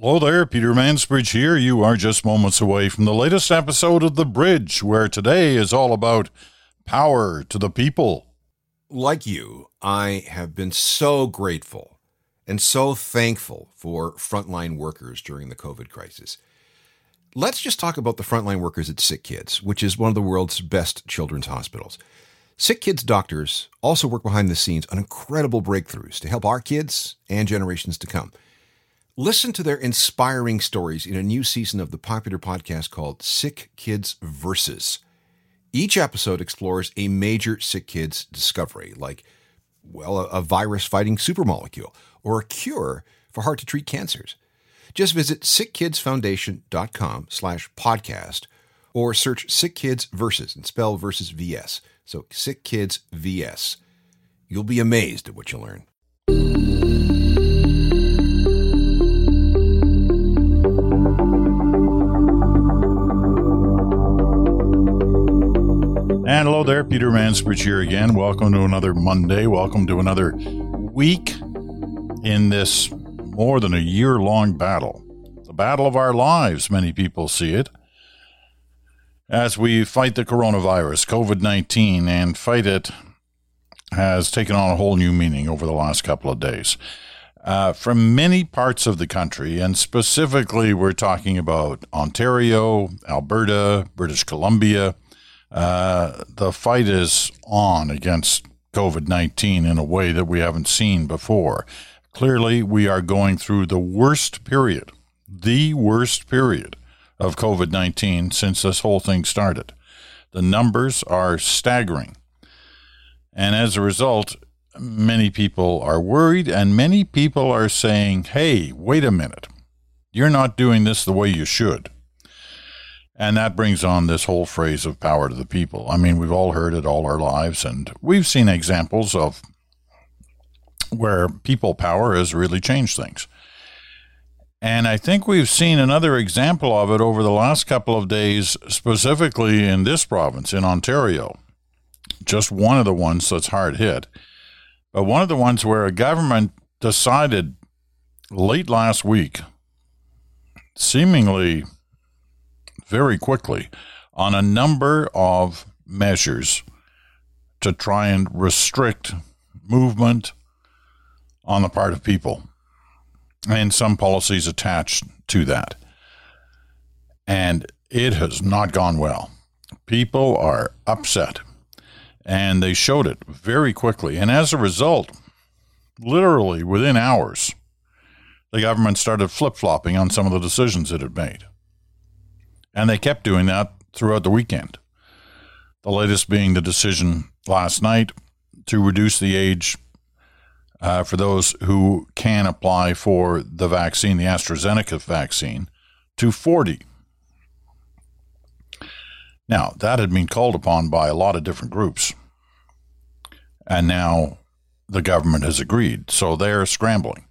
Hello there, Peter Mansbridge here. You are just moments away from the latest episode of The Bridge, where today is all about power to the people. Like you, I have been so grateful and so thankful for frontline workers during the COVID crisis. Let's just talk about the frontline workers at Sick Kids, which is one of the world's best children's hospitals. Sick Kids doctors also work behind the scenes on incredible breakthroughs to help our kids and generations to come. Listen to their inspiring stories in a new season of the popular podcast called Sick Kids Versus. Each episode explores a major sick kid's discovery, like, well, a, a virus fighting supermolecule or a cure for hard to treat cancers. Just visit sickkidsfoundation.com slash podcast or search Sick Kids Versus and spell versus VS. So Sick Kids VS. You'll be amazed at what you learn. There, Peter Mansbridge here again. Welcome to another Monday. Welcome to another week in this more than a year long battle. The battle of our lives, many people see it. As we fight the coronavirus, COVID 19, and fight it has taken on a whole new meaning over the last couple of days. Uh, from many parts of the country, and specifically, we're talking about Ontario, Alberta, British Columbia uh, the fight is on against COVID 19 in a way that we haven't seen before. Clearly, we are going through the worst period, the worst period of COVID 19 since this whole thing started. The numbers are staggering. And as a result, many people are worried, and many people are saying, hey, wait a minute. You're not doing this the way you should. And that brings on this whole phrase of power to the people. I mean, we've all heard it all our lives, and we've seen examples of where people power has really changed things. And I think we've seen another example of it over the last couple of days, specifically in this province, in Ontario. Just one of the ones that's hard hit. But one of the ones where a government decided late last week, seemingly very quickly on a number of measures to try and restrict movement on the part of people and some policies attached to that. And it has not gone well. People are upset and they showed it very quickly. And as a result, literally within hours, the government started flip flopping on some of the decisions it had made. And they kept doing that throughout the weekend. The latest being the decision last night to reduce the age uh, for those who can apply for the vaccine, the AstraZeneca vaccine, to 40. Now, that had been called upon by a lot of different groups. And now the government has agreed. So they're scrambling.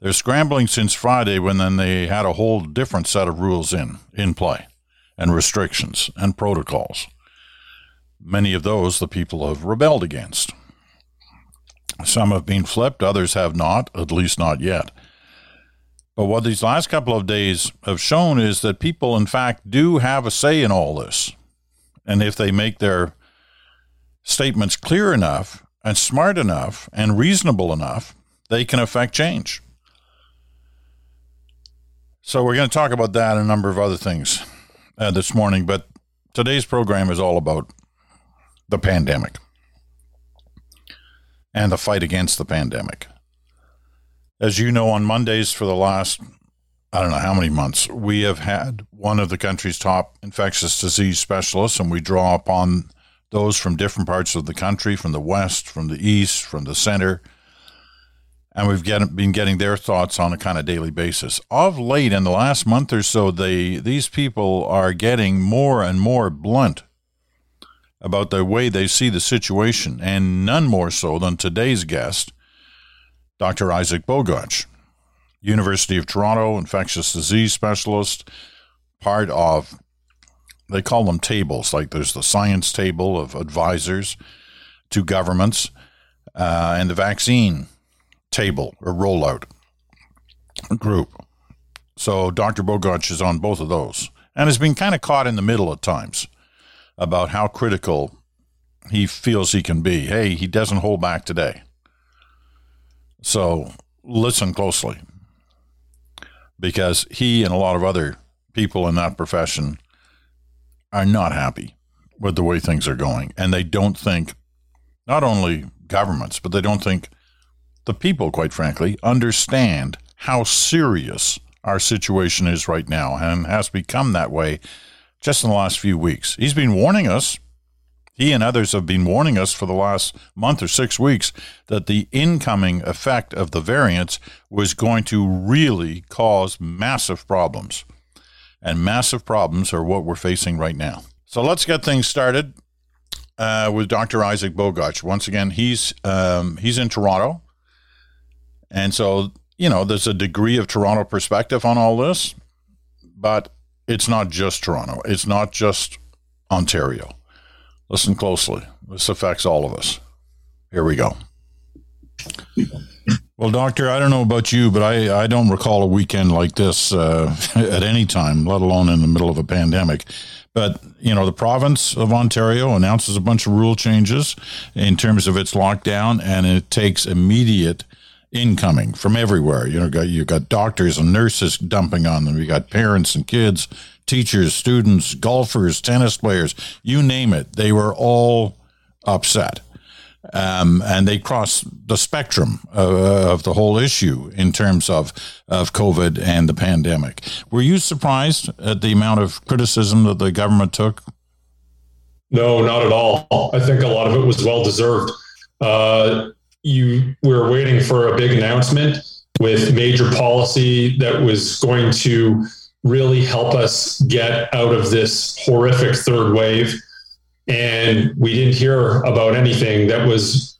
They're scrambling since Friday when then they had a whole different set of rules in in play and restrictions and protocols. Many of those the people have rebelled against. Some have been flipped, others have not, at least not yet. But what these last couple of days have shown is that people, in fact, do have a say in all this. And if they make their statements clear enough and smart enough and reasonable enough, they can affect change. So, we're going to talk about that and a number of other things uh, this morning, but today's program is all about the pandemic and the fight against the pandemic. As you know, on Mondays for the last, I don't know how many months, we have had one of the country's top infectious disease specialists, and we draw upon those from different parts of the country, from the West, from the East, from the center, and we've get, been getting their thoughts on a kind of daily basis. Of late, in the last month or so, they these people are getting more and more blunt about the way they see the situation, and none more so than today's guest, Dr. Isaac Bogoch, University of Toronto infectious disease specialist, part of they call them tables, like there's the science table of advisors to governments uh, and the vaccine table or rollout group. So Dr. Bogoch is on both of those and has been kind of caught in the middle at times about how critical he feels he can be. Hey, he doesn't hold back today. So listen closely because he and a lot of other people in that profession are not happy with the way things are going. And they don't think, not only governments, but they don't think the people, quite frankly, understand how serious our situation is right now and has become that way just in the last few weeks. He's been warning us. He and others have been warning us for the last month or six weeks that the incoming effect of the variants was going to really cause massive problems. And massive problems are what we're facing right now. So let's get things started uh, with Dr. Isaac Bogoch. Once again, he's um, he's in Toronto, and so you know there's a degree of Toronto perspective on all this, but it's not just Toronto. It's not just Ontario. Listen closely. This affects all of us. Here we go. Well, doctor, I don't know about you, but I, I don't recall a weekend like this uh, at any time, let alone in the middle of a pandemic. But, you know, the province of Ontario announces a bunch of rule changes in terms of its lockdown, and it takes immediate incoming from everywhere. You know, you got doctors and nurses dumping on them. You got parents and kids, teachers, students, golfers, tennis players, you name it. They were all upset. Um, and they cross the spectrum uh, of the whole issue in terms of of COVID and the pandemic. Were you surprised at the amount of criticism that the government took? No, not at all. I think a lot of it was well deserved. Uh, you we were waiting for a big announcement with major policy that was going to really help us get out of this horrific third wave and we didn't hear about anything that was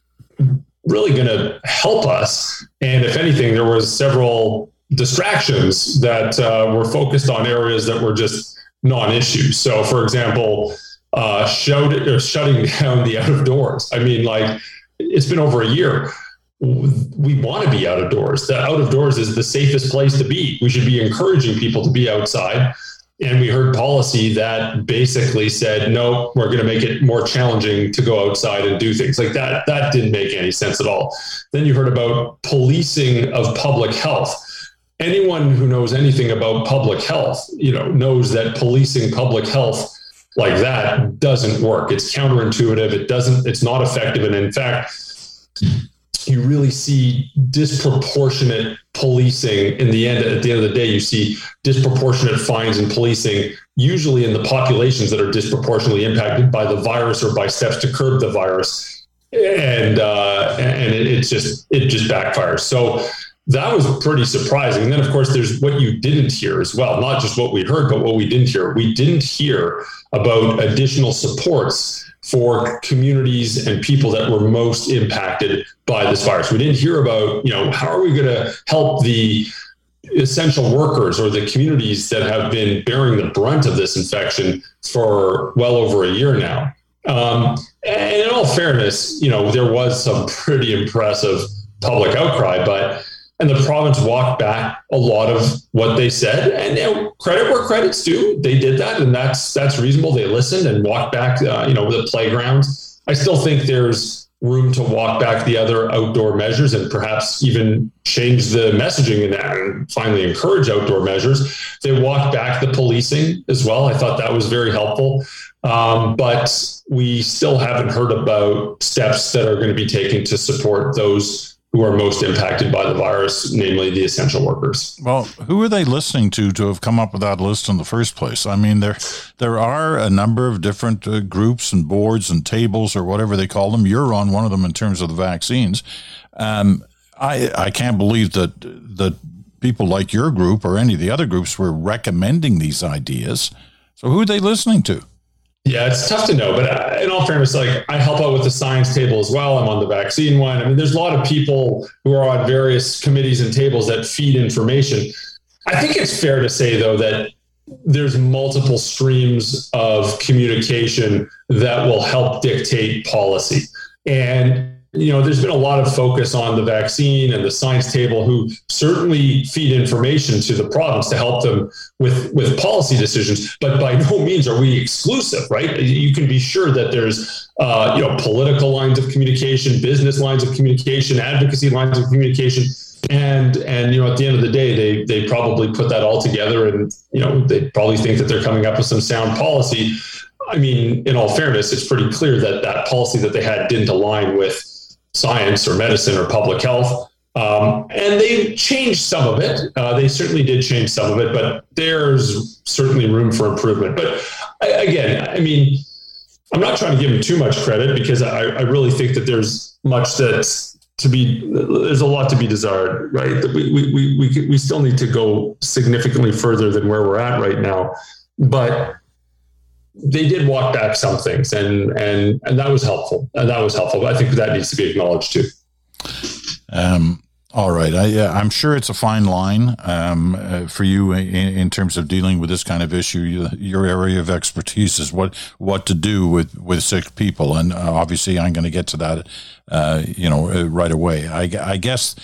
really going to help us. And if anything, there was several distractions that uh, were focused on areas that were just non-issues. So, for example, uh, or shutting down the out of doors. I mean, like it's been over a year. We want to be out of doors. The out of doors is the safest place to be. We should be encouraging people to be outside. And we heard policy that basically said, no, we're going to make it more challenging to go outside and do things like that. That didn't make any sense at all. Then you heard about policing of public health. Anyone who knows anything about public health, you know, knows that policing public health like that doesn't work. It's counterintuitive. It doesn't, it's not effective. And in fact, you really see disproportionate policing in the end at the end of the day you see disproportionate fines and policing usually in the populations that are disproportionately impacted by the virus or by steps to curb the virus and uh, and it, it just it just backfires so that was pretty surprising and then of course there's what you didn't hear as well not just what we heard but what we didn't hear we didn't hear about additional supports for communities and people that were most impacted by this virus. We didn't hear about, you know, how are we going to help the essential workers or the communities that have been bearing the brunt of this infection for well over a year now. Um, and in all fairness, you know, there was some pretty impressive public outcry, but and the province walked back a lot of what they said. And you know, credit where credit's due. They did that and that's that's reasonable. They listened and walked back uh, you know the playgrounds. I still think there's room to walk back the other outdoor measures and perhaps even change the messaging in that and finally encourage outdoor measures. They walked back the policing as well. I thought that was very helpful. Um, but we still haven't heard about steps that are going to be taken to support those who are most impacted by the virus, namely the essential workers. Well, who are they listening to to have come up with that list in the first place? I mean, there there are a number of different uh, groups and boards and tables or whatever they call them. You're on one of them in terms of the vaccines. Um, I I can't believe that that people like your group or any of the other groups were recommending these ideas. So who are they listening to? Yeah, it's tough to know, but uh, in all fairness, like I help out with the science table as well. I'm on the vaccine one. I mean, there's a lot of people who are on various committees and tables that feed information. I think it's fair to say, though, that there's multiple streams of communication that will help dictate policy. And you know, there's been a lot of focus on the vaccine and the science table, who certainly feed information to the province to help them with with policy decisions. But by no means are we exclusive, right? You can be sure that there's uh, you know political lines of communication, business lines of communication, advocacy lines of communication. And and you know at the end of the day they they probably put that all together and you know they probably think that they're coming up with some sound policy. I mean, in all fairness, it's pretty clear that that policy that they had didn't align with science or medicine or public health. Um, and they changed some of it. Uh, they certainly did change some of it, but there's certainly room for improvement. But again, I mean, I'm not trying to give them too much credit because I, I really think that there's much that's to be there's a lot to be desired right we, we, we, we, we still need to go significantly further than where we're at right now but they did walk back some things, and and and that was helpful. And that was helpful. I think that needs to be acknowledged too. Um, all right, I, I'm sure it's a fine line um, uh, for you in, in, terms of dealing with this kind of issue. Your area of expertise is what what to do with with sick people, and uh, obviously, I'm going to get to that, uh, you know, uh, right away. I, I guess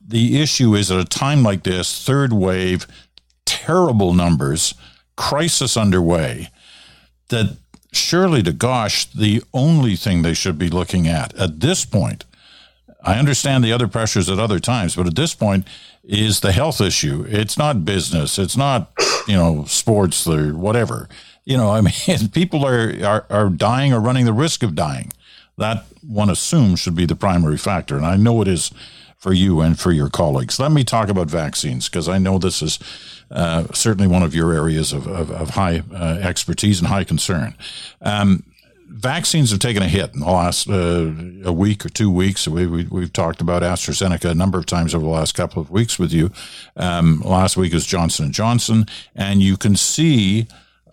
the issue is at a time like this, third wave, terrible numbers, crisis underway that surely to gosh, the only thing they should be looking at at this point, I understand the other pressures at other times, but at this point is the health issue. It's not business. It's not, you know, sports or whatever. You know, I mean, people are, are, are dying or running the risk of dying. That one assumes should be the primary factor. And I know it is for you and for your colleagues. Let me talk about vaccines because I know this is uh, certainly one of your areas of, of, of high uh, expertise and high concern. Um, vaccines have taken a hit in the last uh, a week or two weeks. We, we, have talked about AstraZeneca a number of times over the last couple of weeks with you. Um, last week was Johnson and Johnson, and you can see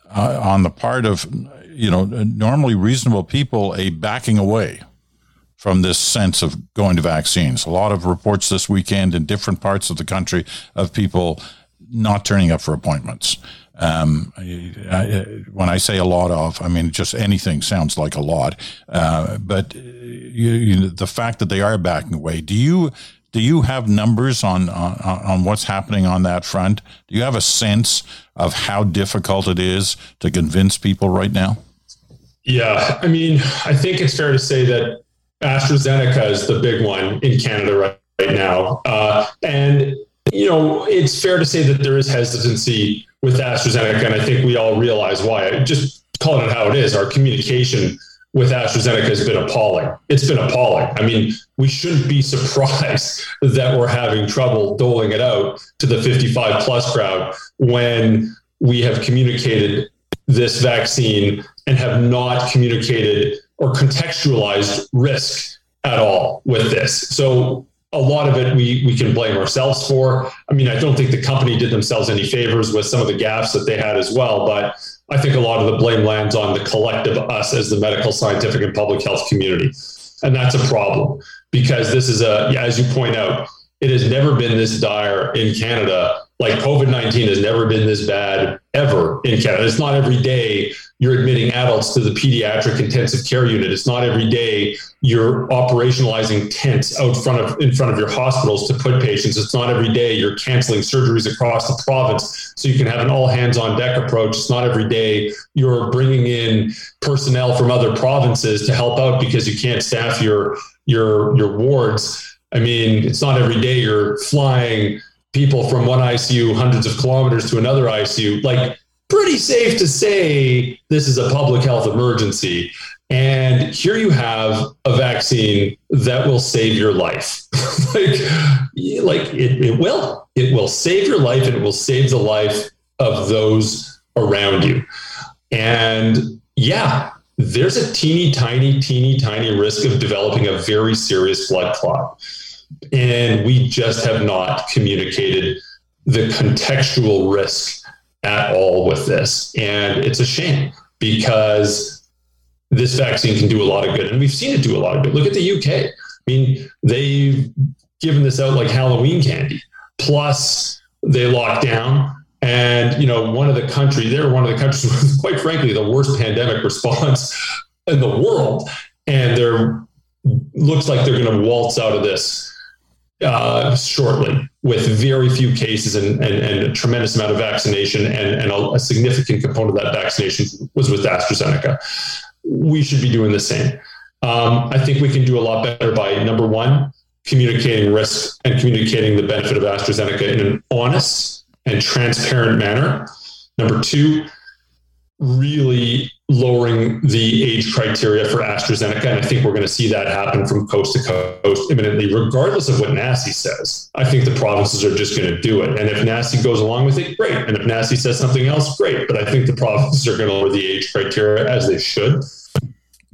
uh, on the part of you know normally reasonable people a backing away from this sense of going to vaccines. A lot of reports this weekend in different parts of the country of people not turning up for appointments. Um, I, when I say a lot of, I mean just anything sounds like a lot. Uh, but you, you, the fact that they are backing away, do you do you have numbers on, on on what's happening on that front? Do you have a sense of how difficult it is to convince people right now? Yeah, I mean, I think it's fair to say that AstraZeneca is the big one in Canada right, right now, uh, and you know, it's fair to say that there is hesitancy with AstraZeneca, and I think we all realize why. Just calling it how it is, our communication with AstraZeneca has been appalling. It's been appalling. I mean, we shouldn't be surprised that we're having trouble doling it out to the 55 plus crowd when we have communicated this vaccine and have not communicated or contextualized risk at all with this. So a lot of it we we can blame ourselves for. I mean, I don't think the company did themselves any favors with some of the gaps that they had as well, but I think a lot of the blame lands on the collective us as the medical, scientific, and public health community. And that's a problem because this is a, as you point out, it has never been this dire in Canada. Like COVID 19 has never been this bad ever in Canada. It's not every day you're admitting adults to the pediatric intensive care unit. It's not every day you're operationalizing tents out front of in front of your hospitals to put patients. It's not every day you're canceling surgeries across the province so you can have an all hands on deck approach. It's not every day you're bringing in personnel from other provinces to help out because you can't staff your your your wards. I mean, it's not every day you're flying people from one ICU hundreds of kilometers to another ICU. Like pretty safe to say this is a public health emergency. And here you have a vaccine that will save your life. like, like it, it will. It will save your life and it will save the life of those around you. And yeah, there's a teeny tiny, teeny tiny risk of developing a very serious blood clot. And we just have not communicated the contextual risk at all with this. And it's a shame because this vaccine can do a lot of good. And we've seen it do a lot of good. Look at the UK. I mean, they've given this out like Halloween candy. Plus, they locked down. And, you know, one of the countries, they're one of the countries with, quite frankly, the worst pandemic response in the world. And they're looks like they're going to waltz out of this uh, shortly with very few cases and, and, and, a tremendous amount of vaccination and, and a, a, significant component of that vaccination was with AstraZeneca. We should be doing the same. Um, I think we can do a lot better by number one, communicating risk and communicating the benefit of AstraZeneca in an honest and transparent manner. Number two, really lowering the age criteria for AstraZeneca. And I think we're going to see that happen from coast to coast imminently, regardless of what NACI says. I think the provinces are just going to do it. And if NACI goes along with it, great. And if NACI says something else, great. But I think the provinces are going to lower the age criteria as they should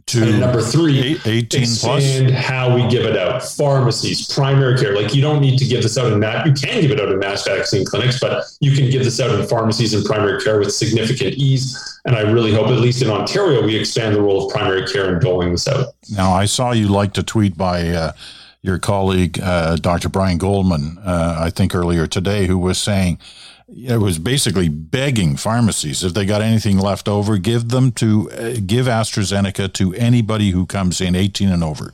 to and number three, eight, 18 expand plus? how we give it out. Pharmacies, primary care. Like you don't need to give this out in that. You can give it out in mass vaccine clinics, but you can give this out in pharmacies and primary care with significant ease. And I really hope, at least in Ontario, we expand the role of primary care in doling this out. Now, I saw you liked a tweet by uh, your colleague, uh, Dr. Brian Goldman, uh, I think earlier today, who was saying it was basically begging pharmacies if they got anything left over, give them to uh, give AstraZeneca to anybody who comes in 18 and over.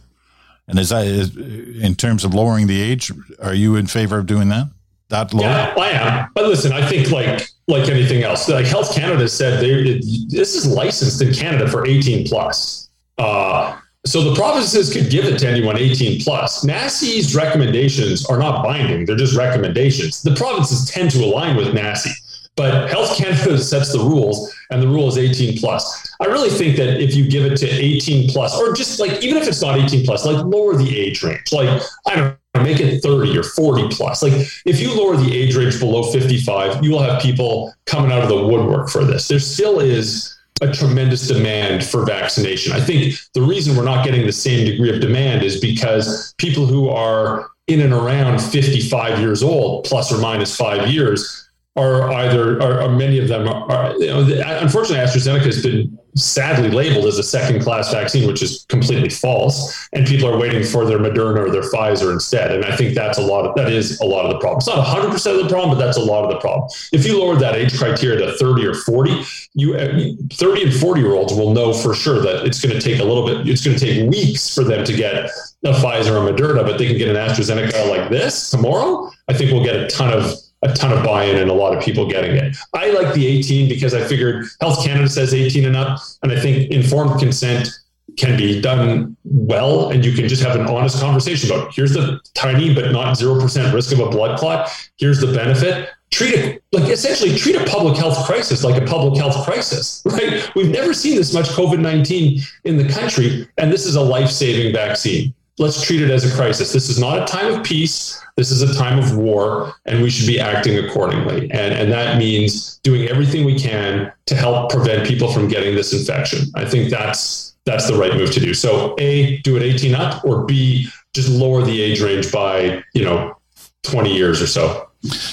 And is that is, in terms of lowering the age? Are you in favor of doing that? That low? Yeah, I am. But listen, I think like like anything else, like Health Canada said, they this is licensed in Canada for 18 plus. Uh, so the provinces could give it to anyone 18 plus. NACI's recommendations are not binding, they're just recommendations. The provinces tend to align with NASI, but Health Canada sets the rules, and the rule is 18 plus. I really think that if you give it to 18 plus, or just like even if it's not 18 plus, like lower the age range. Like, I don't know, make it 30 or 40 plus. Like if you lower the age range below 55, you will have people coming out of the woodwork for this. There still is a tremendous demand for vaccination. I think the reason we're not getting the same degree of demand is because people who are in and around 55 years old, plus or minus five years, are either, are, are many of them are, are you know, unfortunately, AstraZeneca has been sadly labeled as a second class vaccine, which is completely false. And people are waiting for their Moderna or their Pfizer instead. And I think that's a lot of that is a lot of the problem. It's not 100% of the problem, but that's a lot of the problem. If you lower that age criteria to 30 or 40, you uh, 30 and 40 year olds will know for sure that it's going to take a little bit, it's going to take weeks for them to get a Pfizer or Moderna, but they can get an AstraZeneca like this tomorrow. I think we'll get a ton of a ton of buy-in and a lot of people getting it. I like the 18 because I figured Health Canada says 18 and up, and I think informed consent can be done well, and you can just have an honest conversation about here's the tiny but not zero percent risk of a blood clot. Here's the benefit. Treat it like essentially treat a public health crisis like a public health crisis, right? We've never seen this much COVID 19 in the country, and this is a life saving vaccine let's treat it as a crisis. This is not a time of peace. This is a time of war, and we should be acting accordingly. And, and that means doing everything we can to help prevent people from getting this infection. I think that's that's the right move to do. So, A, do it 18 up, or B, just lower the age range by, you know, 20 years or so.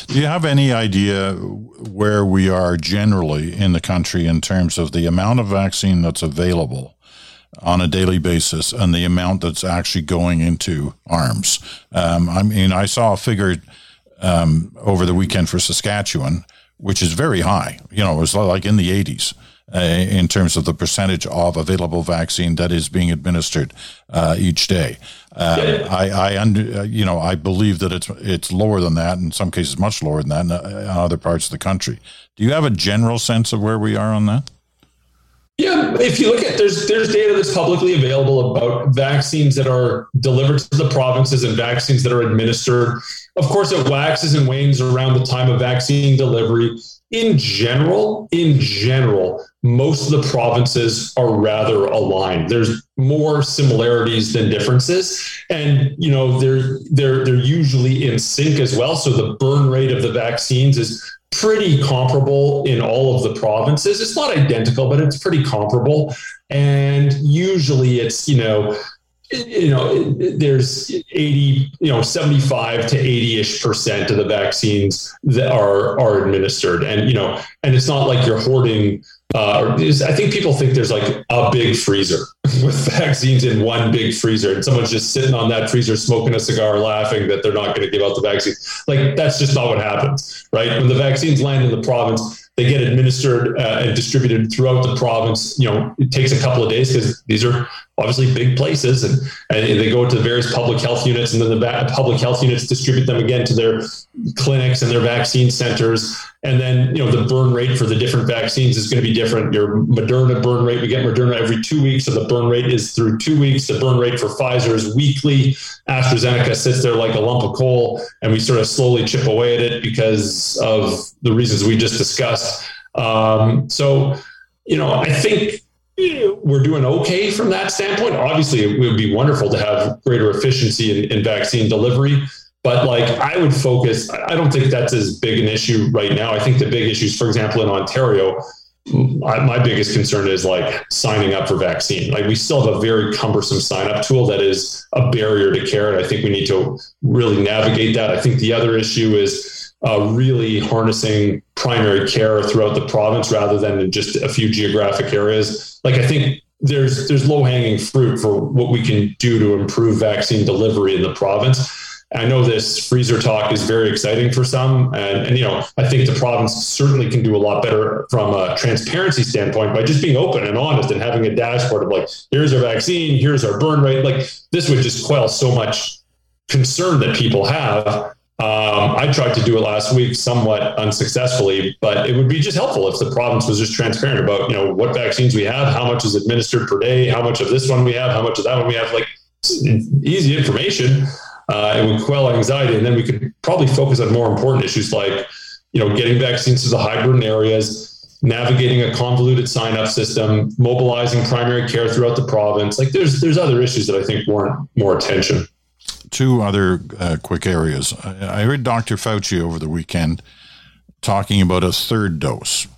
Do you have any idea where we are generally in the country in terms of the amount of vaccine that's available on a daily basis and the amount that's actually going into arms. Um, I mean, I saw a figure um, over the weekend for Saskatchewan, which is very high. You know, it was like in the 80s. Uh, in terms of the percentage of available vaccine that is being administered uh, each day, uh, I, I under, uh, you know, I believe that it's it's lower than that. In some cases, much lower than that in, uh, in other parts of the country. Do you have a general sense of where we are on that? Yeah, if you look at there's there's data that's publicly available about vaccines that are delivered to the provinces and vaccines that are administered. Of course, it waxes and wanes around the time of vaccine delivery. In general, in general, most of the provinces are rather aligned. There's more similarities than differences, and you know they're they're they're usually in sync as well. So the burn rate of the vaccines is pretty comparable in all of the provinces. It's not identical, but it's pretty comparable. And usually it's, you know, you know, there's 80, you know, 75 to 80 ish percent of the vaccines that are, are administered. And, you know, and it's not like you're hoarding uh, I think people think there's like a big freezer with vaccines in one big freezer, and someone's just sitting on that freezer smoking a cigar, laughing that they're not going to give out the vaccine. Like that's just not what happens, right? When the vaccines land in the province, they get administered uh, and distributed throughout the province. You know, it takes a couple of days because these are obviously big places, and, and they go to the various public health units, and then the public health units distribute them again to their clinics and their vaccine centers. And then, you know, the burn rate for the different vaccines is going to be different. Your Moderna burn rate, we get Moderna every two weeks. So the burn rate is through two weeks. The burn rate for Pfizer is weekly. AstraZeneca sits there like a lump of coal, and we sort of slowly chip away at it because of the reasons we just discussed. Um, so, you know, I think we're doing okay from that standpoint. Obviously, it would be wonderful to have greater efficiency in, in vaccine delivery. But like I would focus, I don't think that's as big an issue right now. I think the big issues, for example, in Ontario, my biggest concern is like signing up for vaccine. Like we still have a very cumbersome sign up tool that is a barrier to care. And I think we need to really navigate that. I think the other issue is uh, really harnessing primary care throughout the province rather than in just a few geographic areas. Like I think there's there's low hanging fruit for what we can do to improve vaccine delivery in the province. I know this freezer talk is very exciting for some, and, and you know I think the province certainly can do a lot better from a transparency standpoint by just being open and honest and having a dashboard of like, here's our vaccine, here's our burn rate. Like this would just quell so much concern that people have. Um, I tried to do it last week, somewhat unsuccessfully, but it would be just helpful if the province was just transparent about you know what vaccines we have, how much is administered per day, how much of this one we have, how much of that one we have. Like easy information uh, it would quell anxiety, and then we could probably focus on more important issues like, you know, getting vaccines to the high burden areas, navigating a convoluted sign up system, mobilizing primary care throughout the province. Like, there's there's other issues that I think warrant more attention. Two other uh, quick areas. I heard Dr. Fauci over the weekend talking about a third dose.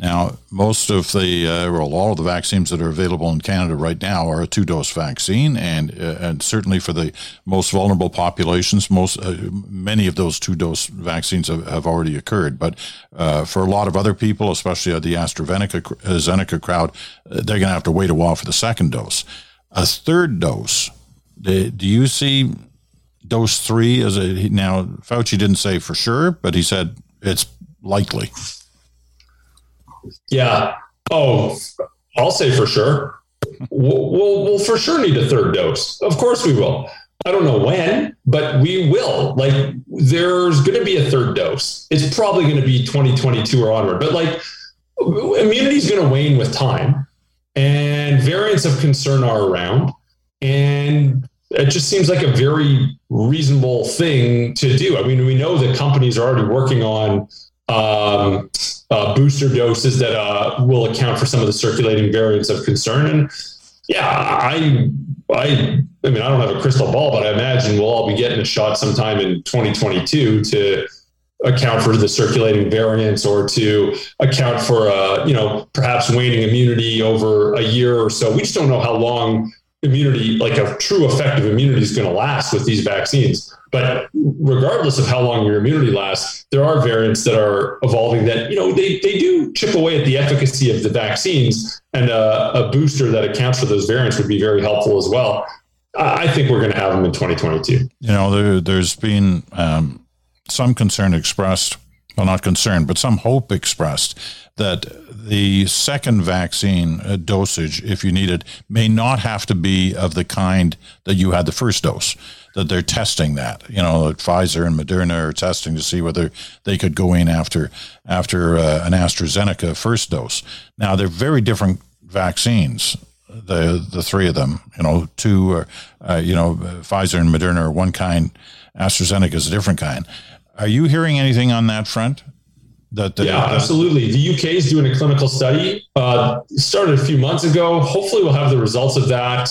Now, most of the, uh, well, all of the vaccines that are available in Canada right now are a two dose vaccine. And, uh, and certainly for the most vulnerable populations, most, uh, many of those two dose vaccines have, have, already occurred. But uh, for a lot of other people, especially the AstraZeneca Zeneca crowd, uh, they're going to have to wait a while for the second dose. A third dose, do you see dose three as a, now Fauci didn't say for sure, but he said it's likely. Yeah. Oh, I'll say for sure. We'll, we'll, for sure need a third dose. Of course we will. I don't know when, but we will. Like, there's going to be a third dose. It's probably going to be 2022 or onward. But like, immunity is going to wane with time, and variants of concern are around, and it just seems like a very reasonable thing to do. I mean, we know that companies are already working on um, uh, booster doses that uh, will account for some of the circulating variants of concern. And yeah, I, I, I mean, I don't have a crystal ball, but I imagine we'll all be getting a shot sometime in 2022 to account for the circulating variants or to account for, uh, you know, perhaps waning immunity over a year or so. We just don't know how long immunity, like a true effective immunity, is going to last with these vaccines. But regardless of how long your immunity lasts, there are variants that are evolving that, you know, they, they do chip away at the efficacy of the vaccines. And a, a booster that accounts for those variants would be very helpful as well. I think we're going to have them in 2022. You know, there, there's been um, some concern expressed, well, not concern, but some hope expressed that the second vaccine uh, dosage, if you need it, may not have to be of the kind that you had the first dose. That they're testing that, you know, Pfizer and Moderna are testing to see whether they could go in after after uh, an AstraZeneca first dose. Now they're very different vaccines. The the three of them, you know, two, are, uh, you know, Pfizer and Moderna are one kind. AstraZeneca is a different kind. Are you hearing anything on that front? That, yeah, absolutely. The UK is doing a clinical study. Uh, started a few months ago. Hopefully, we'll have the results of that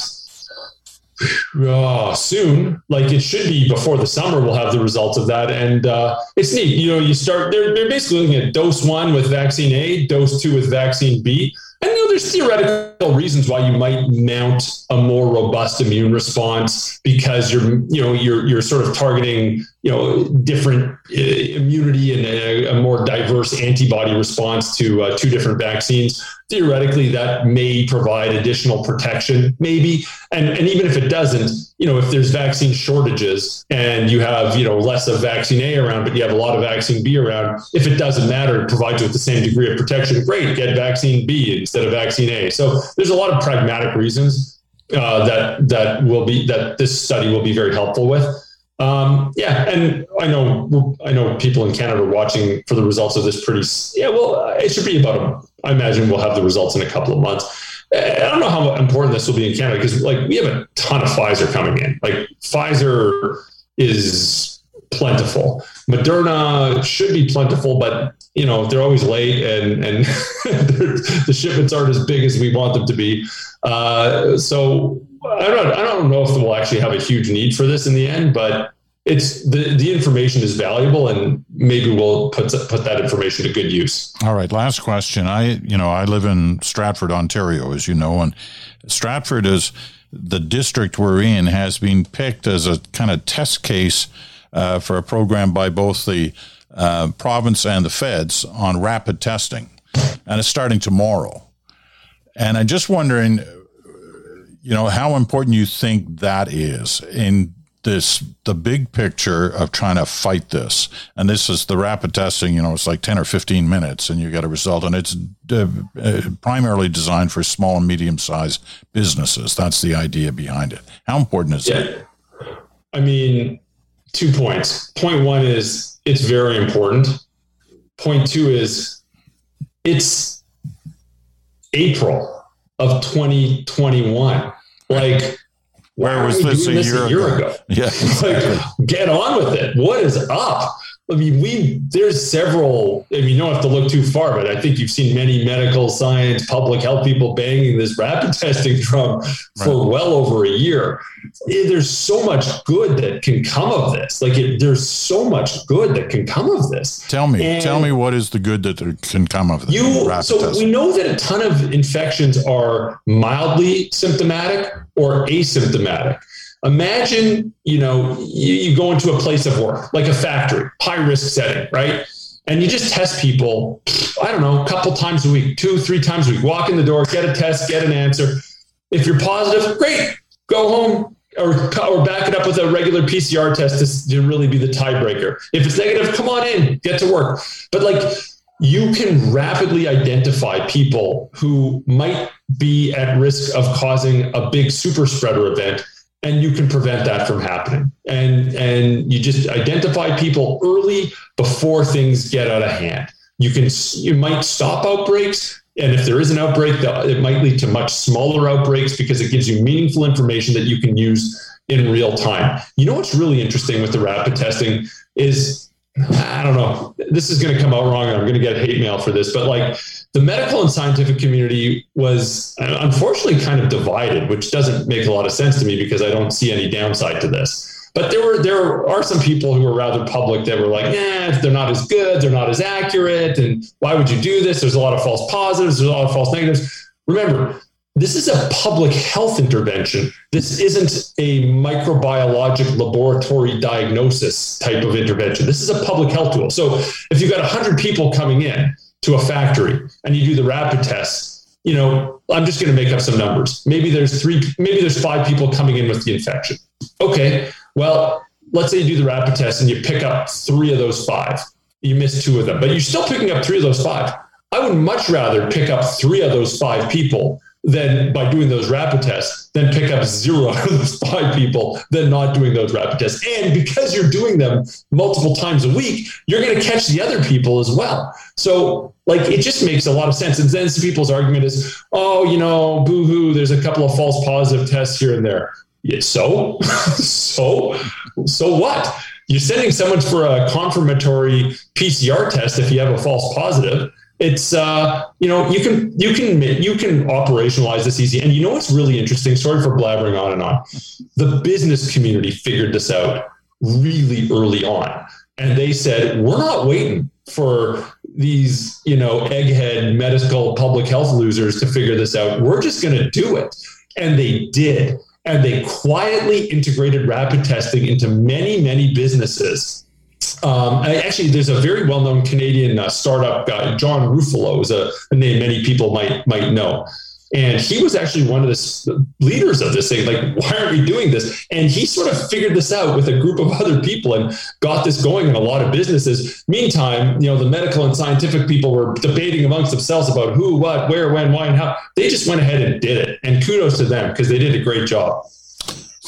uh, soon. Like it should be before the summer. We'll have the results of that, and uh, it's neat. You know, you start. They're they're basically looking at dose one with vaccine A, dose two with vaccine B, and you know, there's theoretical reasons why you might mount a more robust immune response because you're, you know, you're you're sort of targeting, you know, different uh, immunity and a, a, more diverse antibody response to uh, two different vaccines. Theoretically, that may provide additional protection, maybe. And, and even if it doesn't, you know, if there's vaccine shortages and you have, you know, less of vaccine A around, but you have a lot of vaccine B around, if it doesn't matter, it provides you with the same degree of protection. Great, get vaccine B instead of vaccine A. So there's a lot of pragmatic reasons uh, that that will be that this study will be very helpful with. Um, yeah, and I know I know people in Canada are watching for the results of this pretty. Yeah, well, it should be about. A, I imagine we'll have the results in a couple of months. I don't know how important this will be in Canada because like we have a ton of Pfizer coming in. Like Pfizer is plentiful. Moderna should be plentiful, but you know they're always late and and the shipments aren't as big as we want them to be. Uh, so I don't I don't know if we'll actually have a huge need for this in the end, but it's the the information is valuable and maybe we'll put put that information to good use. All right, last question. I you know I live in Stratford, Ontario, as you know, and Stratford is the district we're in has been picked as a kind of test case uh, for a program by both the uh, province and the feds on rapid testing, and it's starting tomorrow. And I'm just wondering, you know, how important you think that is in this the big picture of trying to fight this. And this is the rapid testing. You know, it's like ten or fifteen minutes, and you get a result. And it's uh, uh, primarily designed for small and medium sized businesses. That's the idea behind it. How important is yeah. it? I mean, two points. Point one is it's very important. Point two is it's April of 2021. Like, where was this, a, this year a year, ago? ago? Yeah, like, get on with it. What is up? I mean, we there's several. I mean, you don't have to look too far, but I think you've seen many medical science, public health people banging this rapid testing drum for right. well over a year. Eh, there's so much good that can come of this. Like, it, there's so much good that can come of this. Tell me, and tell me, what is the good that can come of this? You so testing? we know that a ton of infections are mildly symptomatic or asymptomatic. Imagine, you know, you, you go into a place of work, like a factory, high risk setting, right? And you just test people, I don't know, a couple times a week, two, three times a week. Walk in the door, get a test, get an answer. If you're positive, great, go home, or, or back it up with a regular PCR test to, to, really be the tiebreaker. If it's negative, come on in, get to work. But like you can rapidly identify people who might be at risk of causing a big super spreader event and you can prevent that from happening. And and you just identify people early before things get out of hand. You can you might stop outbreaks and if there is an outbreak it might lead to much smaller outbreaks because it gives you meaningful information that you can use in real time. You know what's really interesting with the rapid testing is i don't know this is going to come out wrong i'm going to get hate mail for this but like the medical and scientific community was uh, unfortunately kind of divided, which doesn't make a lot of sense to me because I don't see any downside to this. But there were there are some people who were rather public that were like, "Yeah, they're not as good, they're not as accurate, and why would you do this? There's a lot of false positives, there's a lot of false negatives." Remember, this is a public health intervention. This isn't a microbiologic laboratory diagnosis type of intervention. This is a public health tool. So if you've got 100 people coming in, to a factory and you do the rapid tests, you know, I'm just going to make up some numbers. Maybe there's three, maybe there's five people coming in with the infection. Okay. Well, let's say you do the rapid test and you pick up three of those five. You miss two of them, but you're still picking up three of those five. I would much rather pick up three of those five people than by doing those rapid tests, then pick up zero of those five people than not doing those rapid tests. And because you're doing them multiple times a week, you're going to catch the other people as well. So, like, it just makes a lot of sense. And then some people's argument is, oh, you know, boo hoo, there's a couple of false positive tests here and there. Yeah, so, so, so what? You're sending someone for a confirmatory PCR test if you have a false positive it's uh, you know you can you can you can operationalize this easy. And you know what's really interesting? Sorry for blabbering on and on. The business community figured this out really early on. And they said we're not waiting for these you know egghead medical public health losers to figure this out. We're just going to do it. And they did. And they quietly integrated rapid testing into many many businesses um, actually, there's a very well-known Canadian uh, startup guy, John Ruffolo, is a, a, name many people might might know. And he was actually one of the leaders of this thing. Like, why are we doing this? And he sort of figured this out with a group of other people and got this going in a lot of businesses. Meantime, you know, the medical and scientific people were debating amongst themselves about who, what, where, when, why, and how. They just went ahead and did it. And kudos to them because they did a great job.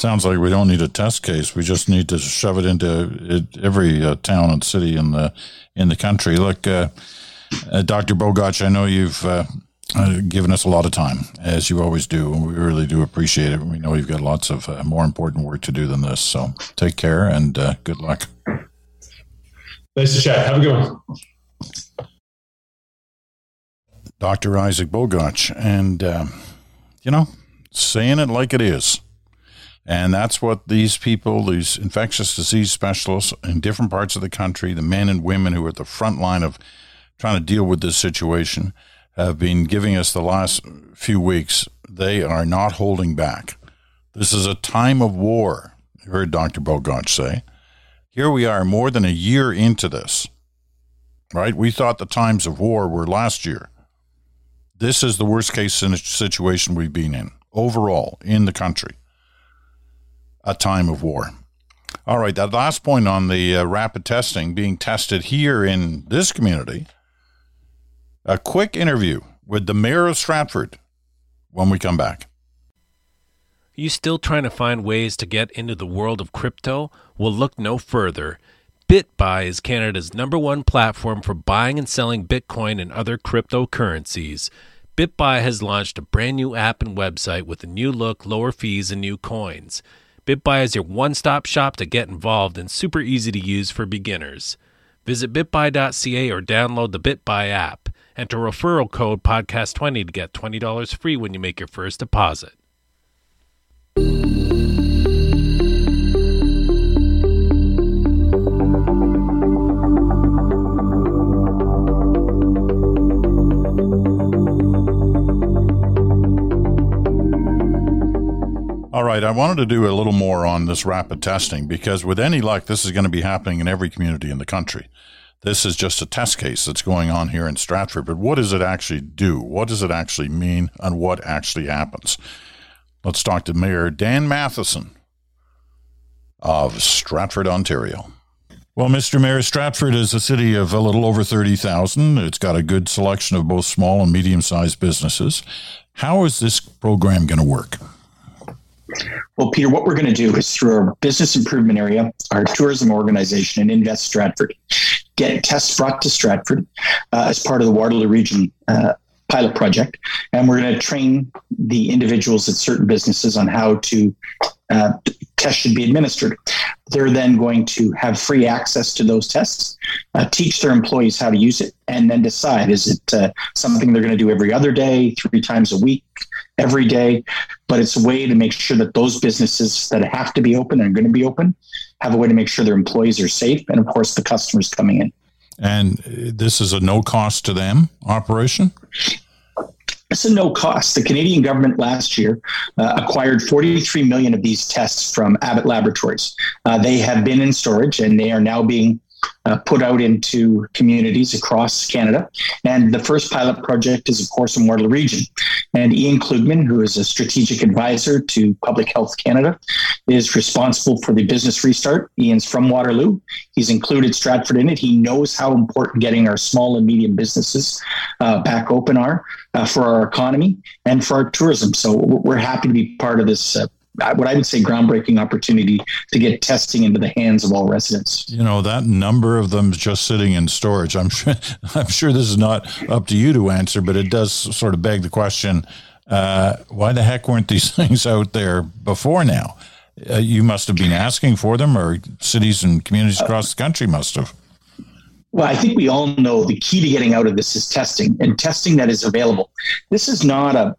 Sounds like we don't need a test case. We just need to shove it into every uh, town and city in the in the country. Look, uh, uh, Dr. Bogoch, I know you've uh, uh, given us a lot of time, as you always do, and we really do appreciate it. We know you've got lots of uh, more important work to do than this. So take care and good luck. Nice to chat. Have a good one. Dr. Isaac Bogoch, and you know, saying it like it is. And that's what these people, these infectious disease specialists in different parts of the country, the men and women who are at the front line of trying to deal with this situation, have been giving us the last few weeks. They are not holding back. This is a time of war, you heard Dr. Bogoch say. Here we are, more than a year into this, right? We thought the times of war were last year. This is the worst case situation we've been in overall in the country a time of war. All right, that last point on the uh, rapid testing being tested here in this community. A quick interview with the mayor of Stratford when we come back. Are you still trying to find ways to get into the world of crypto? Well, look no further. BitBuy is Canada's number one platform for buying and selling Bitcoin and other cryptocurrencies. BitBuy has launched a brand new app and website with a new look, lower fees, and new coins. BitBuy is your one stop shop to get involved and super easy to use for beginners. Visit bitbuy.ca or download the BitBuy app. Enter referral code podcast20 to get $20 free when you make your first deposit. All right, I wanted to do a little more on this rapid testing because, with any luck, this is going to be happening in every community in the country. This is just a test case that's going on here in Stratford, but what does it actually do? What does it actually mean, and what actually happens? Let's talk to Mayor Dan Mathieson of Stratford, Ontario. Well, Mr. Mayor, Stratford is a city of a little over 30,000. It's got a good selection of both small and medium sized businesses. How is this program going to work? Well, Peter, what we're going to do is through our business improvement area, our tourism organization, and Invest Stratford, get tests brought to Stratford uh, as part of the Waterloo Region uh, pilot project. And we're going to train the individuals at certain businesses on how to uh, tests should be administered. They're then going to have free access to those tests, uh, teach their employees how to use it, and then decide is it uh, something they're going to do every other day, three times a week, every day. But it's a way to make sure that those businesses that have to be open and are going to be open have a way to make sure their employees are safe, and of course the customers coming in. And this is a no cost to them operation? It's a no cost. The Canadian government last year uh, acquired 43 million of these tests from Abbott Laboratories. Uh, they have been in storage and they are now being uh, put out into communities across Canada. And the first pilot project is, of course, in Waterloo Region. And Iain Klugman, who is a strategic advisor to Public Health Canada, is responsible for the business restart. Iain's from Waterloo. He's included Stratford in it. He knows how important getting our small and medium businesses uh, back open are uh, for our economy and for our tourism. So we're happy to be part of this uh, what I would say groundbreaking opportunity to get testing into the hands of all residents. You know that number of them just sitting in storage. I'm sure. I'm sure this is not up to you to answer, but it does sort of beg the question: uh, Why the heck weren't these things out there before now? Uh, you must have been asking for them, or cities and communities across the country must have. Well, I think we all know the key to getting out of this is testing and testing that is available. This is not a,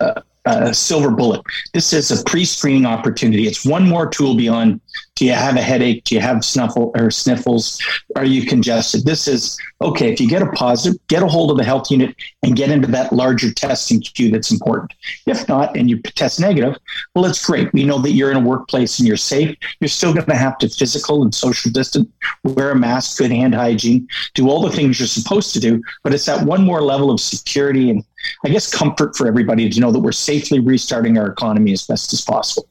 a a silver bullet. This is a pre-screening opportunity. It's one more tool beyond Do you have a headache? Do you have snuffle or sniffles? Are you congested? This is okay. If you get a positive, get a hold of the health unit and get into that larger testing queue that's important. If not, and you test negative, well, it's great. We know that you're in a workplace and you're safe. You're still going to have to physical and social distance, wear a mask, good hand hygiene, do all the things you're supposed to do. But it's that one more level of security and I guess, comfort for everybody to know that we're safely restarting our economy as best as possible.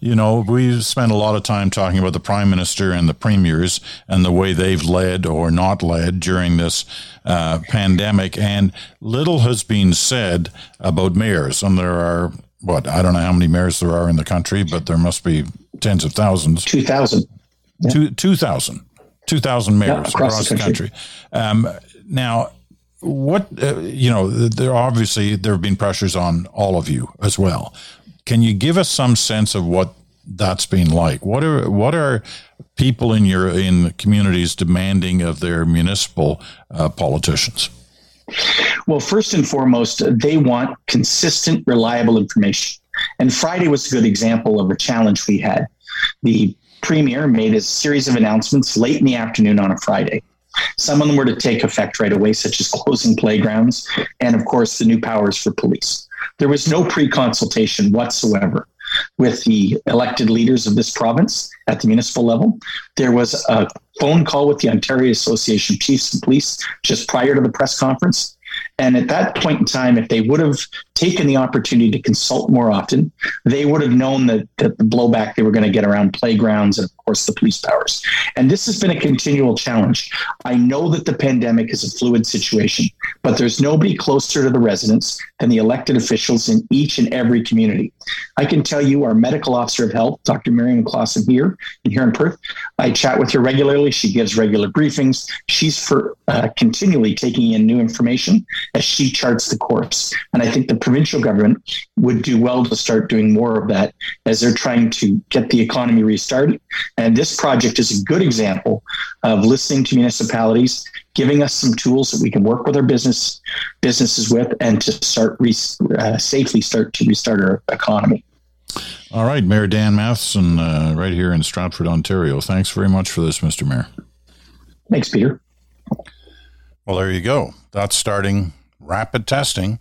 You know, we've spent a lot of time talking about the prime minister and the premiers and the way they've led or not led during this uh, pandemic, and little has been said about mayors. And there are what I don't know how many mayors there are in the country, but there must be tens of thousands. Two thousand. Yeah. Two two thousand. Two thousand mayors yeah, across, across, the country. country. Um, now what uh, you know there obviously there have been pressures on all of you as well can you give us some sense of what that's been like? What are what are people in your in communities demanding of their municipal uh, politicians? Well first and foremost they want consistent reliable information. And friday was a good example of a challenge we had. The premier made a series of announcements late in the afternoon on a friday. Some of them were to take effect right away, such as closing playgrounds and, of course, the new powers for police. There was no pre consultation whatsoever with the elected leaders of this province at the municipal level. There was a phone call with the Ontario Association Chiefs of Police just prior to the press conference. And at that point in time, if they would have taken the opportunity to consult more often, they would have known that, that the blowback they were going to get around playgrounds and, course, the police powers. And this has been a continual challenge. I know that the pandemic is a fluid situation, but there's nobody closer to the residents than the elected officials in each and every community. I can tell you, our medical officer of health, Dr. Miriam Klassen here, here in Perth, I chat with her regularly. She gives regular briefings. She's for uh, continually taking in new information as she charts the course. And I think the provincial government would do well to start doing more of that as they're trying to get the economy restarted. And this project is a good example of listening to municipalities, giving us some tools that we can work with our business businesses with, and to start re- uh, safely start to restart our economy. All right, Mayor Dan Mathieson, uh, right here in Stratford, Ontario. Thanks very much for this, Mr. Mayor. Thanks, Peter. Well, there you go. That's starting rapid testing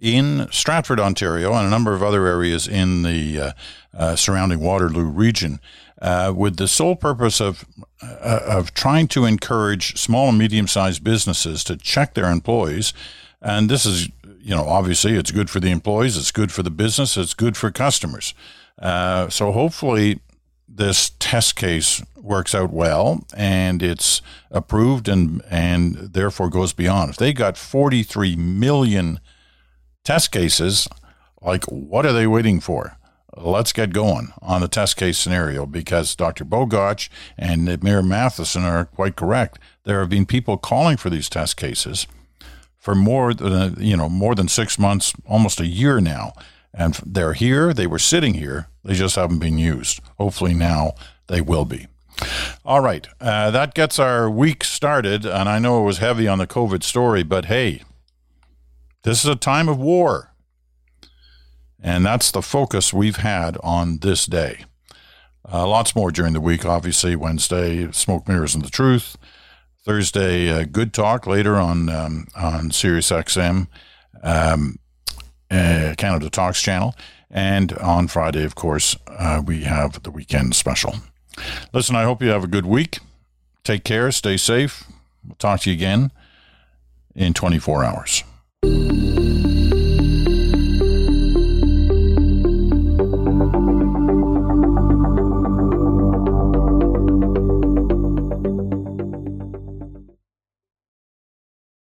in Stratford, Ontario, and a number of other areas in the uh, uh, surrounding Waterloo region, uh, with the sole purpose of uh, of trying to encourage small and medium sized businesses to check their employees. And this is, you know, obviously it's good for the employees, it's good for the business, it's good for customers. Uh, so hopefully this test case works out well and it's approved and and therefore goes beyond. If they got 43 million test cases, like what are they waiting for? Let's get going on the test case scenario because Dr. Bogoch and Mayor Mathieson are quite correct. There have been people calling for these test cases for more than you know more than six months, almost a year now, and they're here. They were sitting here. They just haven't been used. Hopefully now they will be. All right. Uh, that gets our week started. And I know it was heavy on the COVID story, but hey, this is a time of war. And that's the focus we've had on this day. Uh, lots more during the week, obviously. Wednesday, Smoke Mirrors and the Truth. Thursday, uh, Good Talk later on um, on Sirius XM, um, uh, Canada Talks channel. And on Friday, of course, uh, we have the weekend special. Listen, I hope you have a good week. Take care, stay safe. We'll talk to you again in 24 hours.